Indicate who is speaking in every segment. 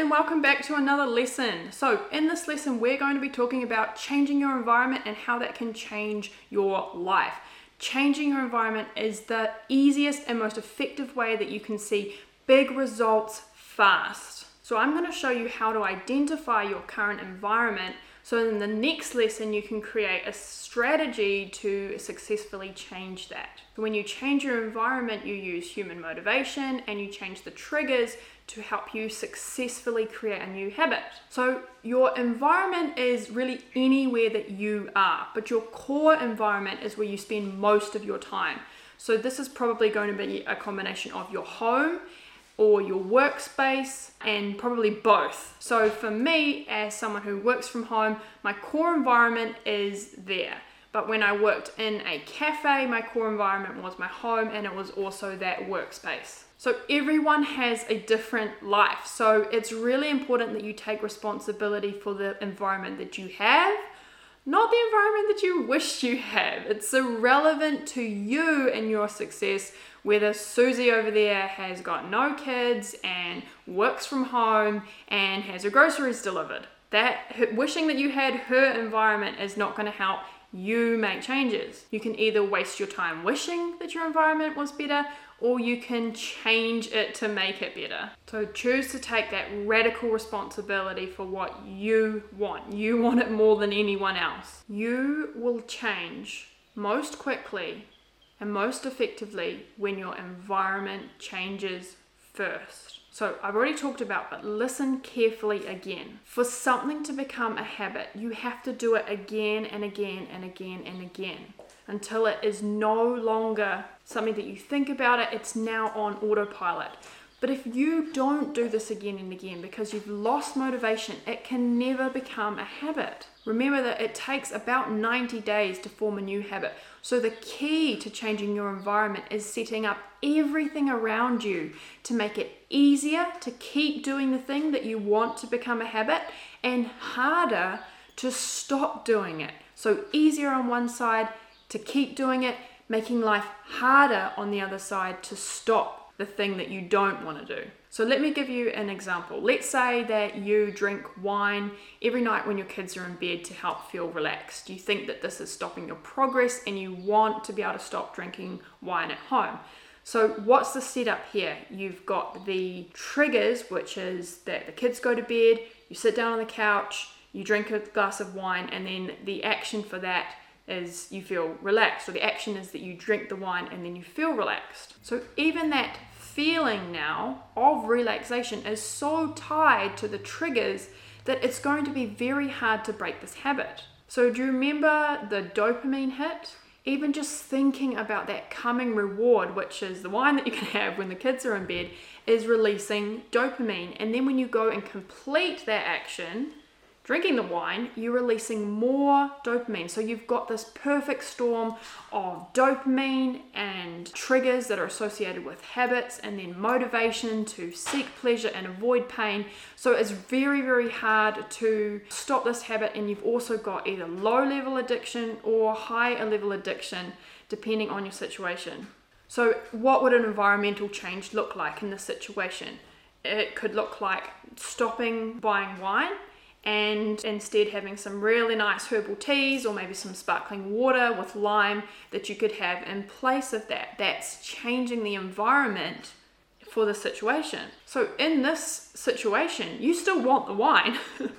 Speaker 1: and welcome back to another lesson. So, in this lesson, we're going to be talking about changing your environment and how that can change your life. Changing your environment is the easiest and most effective way that you can see big results fast. So, I'm going to show you how to identify your current environment so, in the next lesson, you can create a strategy to successfully change that. When you change your environment, you use human motivation and you change the triggers to help you successfully create a new habit. So, your environment is really anywhere that you are, but your core environment is where you spend most of your time. So, this is probably going to be a combination of your home or your workspace and probably both. So for me, as someone who works from home, my core environment is there. But when I worked in a cafe, my core environment was my home and it was also that workspace. So everyone has a different life. So it's really important that you take responsibility for the environment that you have, not the environment that you wish you had. It's irrelevant to you and your success whether Susie over there has got no kids and works from home and has her groceries delivered. That wishing that you had her environment is not going to help you make changes. You can either waste your time wishing that your environment was better or you can change it to make it better. So choose to take that radical responsibility for what you want. You want it more than anyone else. You will change most quickly and most effectively when your environment changes first. So, I've already talked about, but listen carefully again. For something to become a habit, you have to do it again and again and again and again until it is no longer something that you think about it, it's now on autopilot. But if you don't do this again and again because you've lost motivation, it can never become a habit. Remember that it takes about 90 days to form a new habit. So, the key to changing your environment is setting up everything around you to make it easier to keep doing the thing that you want to become a habit and harder to stop doing it. So, easier on one side to keep doing it, making life harder on the other side to stop the thing that you don't want to do. So let me give you an example. Let's say that you drink wine every night when your kids are in bed to help feel relaxed. You think that this is stopping your progress and you want to be able to stop drinking wine at home. So, what's the setup here? You've got the triggers, which is that the kids go to bed, you sit down on the couch, you drink a glass of wine, and then the action for that is you feel relaxed. or the action is that you drink the wine and then you feel relaxed. So, even that feeling now of relaxation is so tied to the triggers that it's going to be very hard to break this habit. So, do you remember the dopamine hit? Even just thinking about that coming reward, which is the wine that you can have when the kids are in bed, is releasing dopamine. And then when you go and complete that action, drinking the wine, you're releasing more dopamine. So you've got this perfect storm of dopamine and triggers that are associated with habits and then motivation to seek pleasure and avoid pain. So it's very, very hard to stop this habit. And you've also got either low level addiction or high level addiction, depending on your situation. So, what would an environmental change look like in this situation? It could look like stopping buying wine and instead having some really nice herbal teas or maybe some sparkling water with lime that you could have in place of that. That's changing the environment for the situation. So, in this situation, you still want the wine,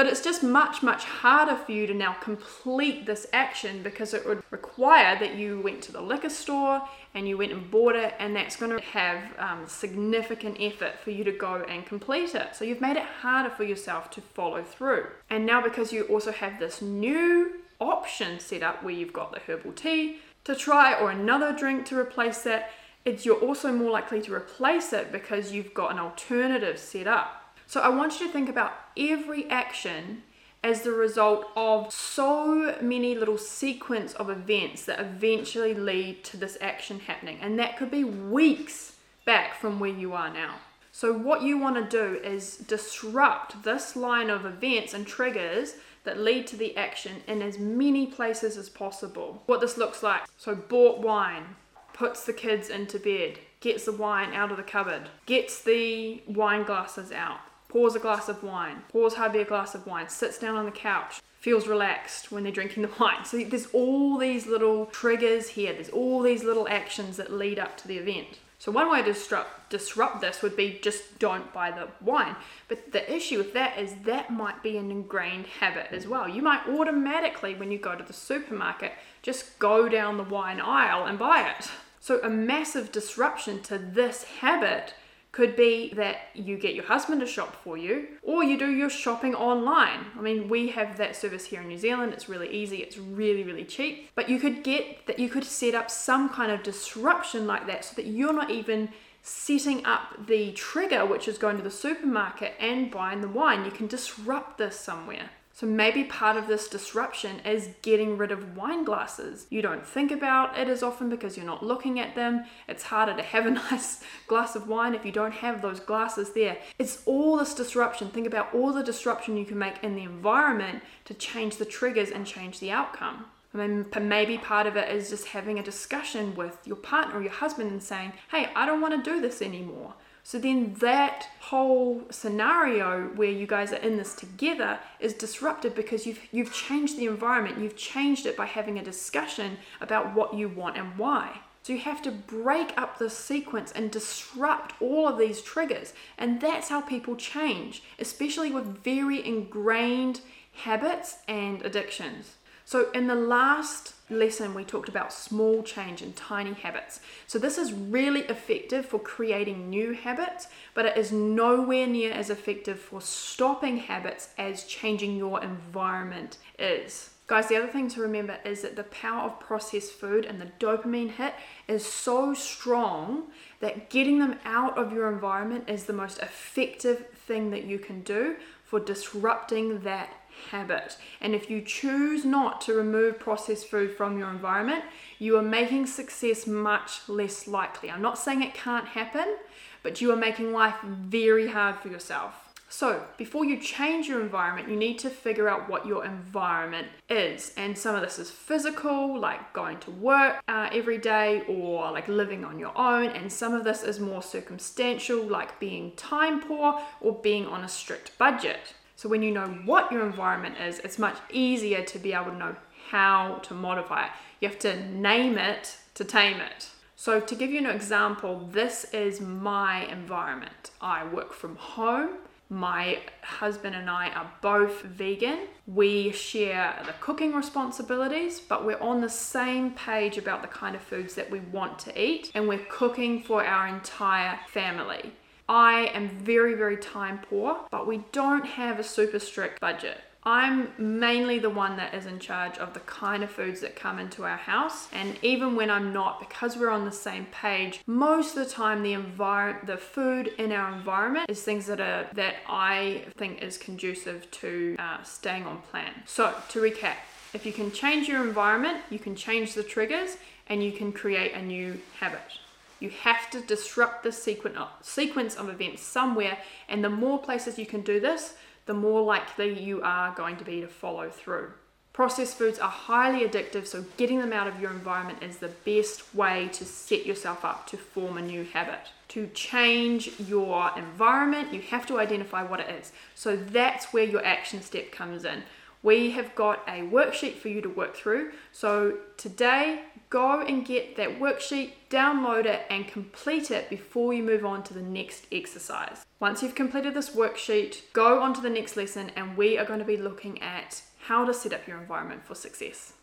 Speaker 1: but it's just much, much harder for you to now complete this action because it would require that you went to the liquor store and you went and bought it, and that's going to have um, significant effort for you to go and complete it. So, you've made it harder for yourself to follow through. And now, because you also have this new option set up where you've got the herbal tea to try or another drink to replace that it's you're also more likely to replace it because you've got an alternative set up. So I want you to think about every action as the result of so many little sequence of events that eventually lead to this action happening. And that could be weeks back from where you are now. So, what you want to do is disrupt this line of events and triggers that lead to the action in as many places as possible. What this looks like so, bought wine, puts the kids into bed, gets the wine out of the cupboard, gets the wine glasses out, pours a glass of wine, pours hubby a glass of wine, sits down on the couch, feels relaxed when they're drinking the wine. So there's all these little triggers here, there's all these little actions that lead up to the event. So one way to disrupt, disrupt this would be just don't buy the wine. But the issue with that is that might be an ingrained habit as well. You might automatically, when you go to the supermarket, just go down the wine aisle and buy it. So a massive disruption to this habit could be that you get your husband to shop for you or you do your shopping online. I mean, we have that service here in New Zealand. It's really easy, it's really, really cheap. But you could get that you could set up some kind of disruption like that so that you're not even setting up the trigger, which is going to the supermarket and buying the wine. You can disrupt this somewhere. So maybe part of this disruption is getting rid of wine glasses. You don't think about it as often because you're not looking at them. It's harder to have a nice glass of wine if you don't have those glasses there. It's all this disruption. Think about all the disruption you can make in the environment to change the triggers and change the outcome. I mean, maybe part of it is just having a discussion with your partner or your husband and saying, hey, I don't want to do this anymore. So then that whole scenario where you guys are in this together is disrupted because you've you've changed the environment. You've changed it by having a discussion about what you want and why. So you have to break up the sequence and disrupt all of these triggers. And that's how people change, especially with very ingrained habits and addictions. So, in the last lesson, we talked about small change and tiny habits. So, this is really effective for creating new habits, but it is nowhere near as effective for stopping habits as changing your environment is. Guys, the other thing to remember is that the power of processed food and the dopamine hit is so strong that getting them out of your environment is the most effective thing that you can do for disrupting that habit. And if you choose not to remove processed food from your environment, you are making success much less likely. I'm not saying it can't happen, but you are making life very hard for yourself. So, before you change your environment, you need to figure out what your environment is. And some of this is physical, like going to work uh, every day or like living on your own. And some of this is more circumstantial, like being time poor or being on a strict budget. So when you know what your environment is, it's much easier to be able to know how to modify it. You have to name it to tame it. So to give you an example, this is my environment. I work from home. My husband and I are both vegan. We share the cooking responsibilities, but we're on the same page about the kind of foods that we want to eat, and we're cooking for our entire family. I am very, very time poor, but we don't have a super strict budget. I'm mainly the one that is in charge of the kind of foods that come into our house. And even when I'm not, because we're on the same page, most of the time the environment, the food in our environment is things that are that I think is conducive to uh, staying on plan. So to recap, if you can change your environment, you can change the triggers, and you can create a new habit. You have to disrupt the uh, sequence of events somewhere, and the more places you can do this, the more likely you are going to be to follow through. Processed foods are highly addictive, so getting them out of your environment is the best way to set yourself up to form a new habit. To change your environment, you have to identify what it is. So that's where your action step comes in. We have got a worksheet for you to work through. So today, go and get that worksheet, download it, and complete it before you move on to the next exercise. Once you've completed this worksheet, go on to the next lesson, and we are going to be looking at how to set up your environment for success.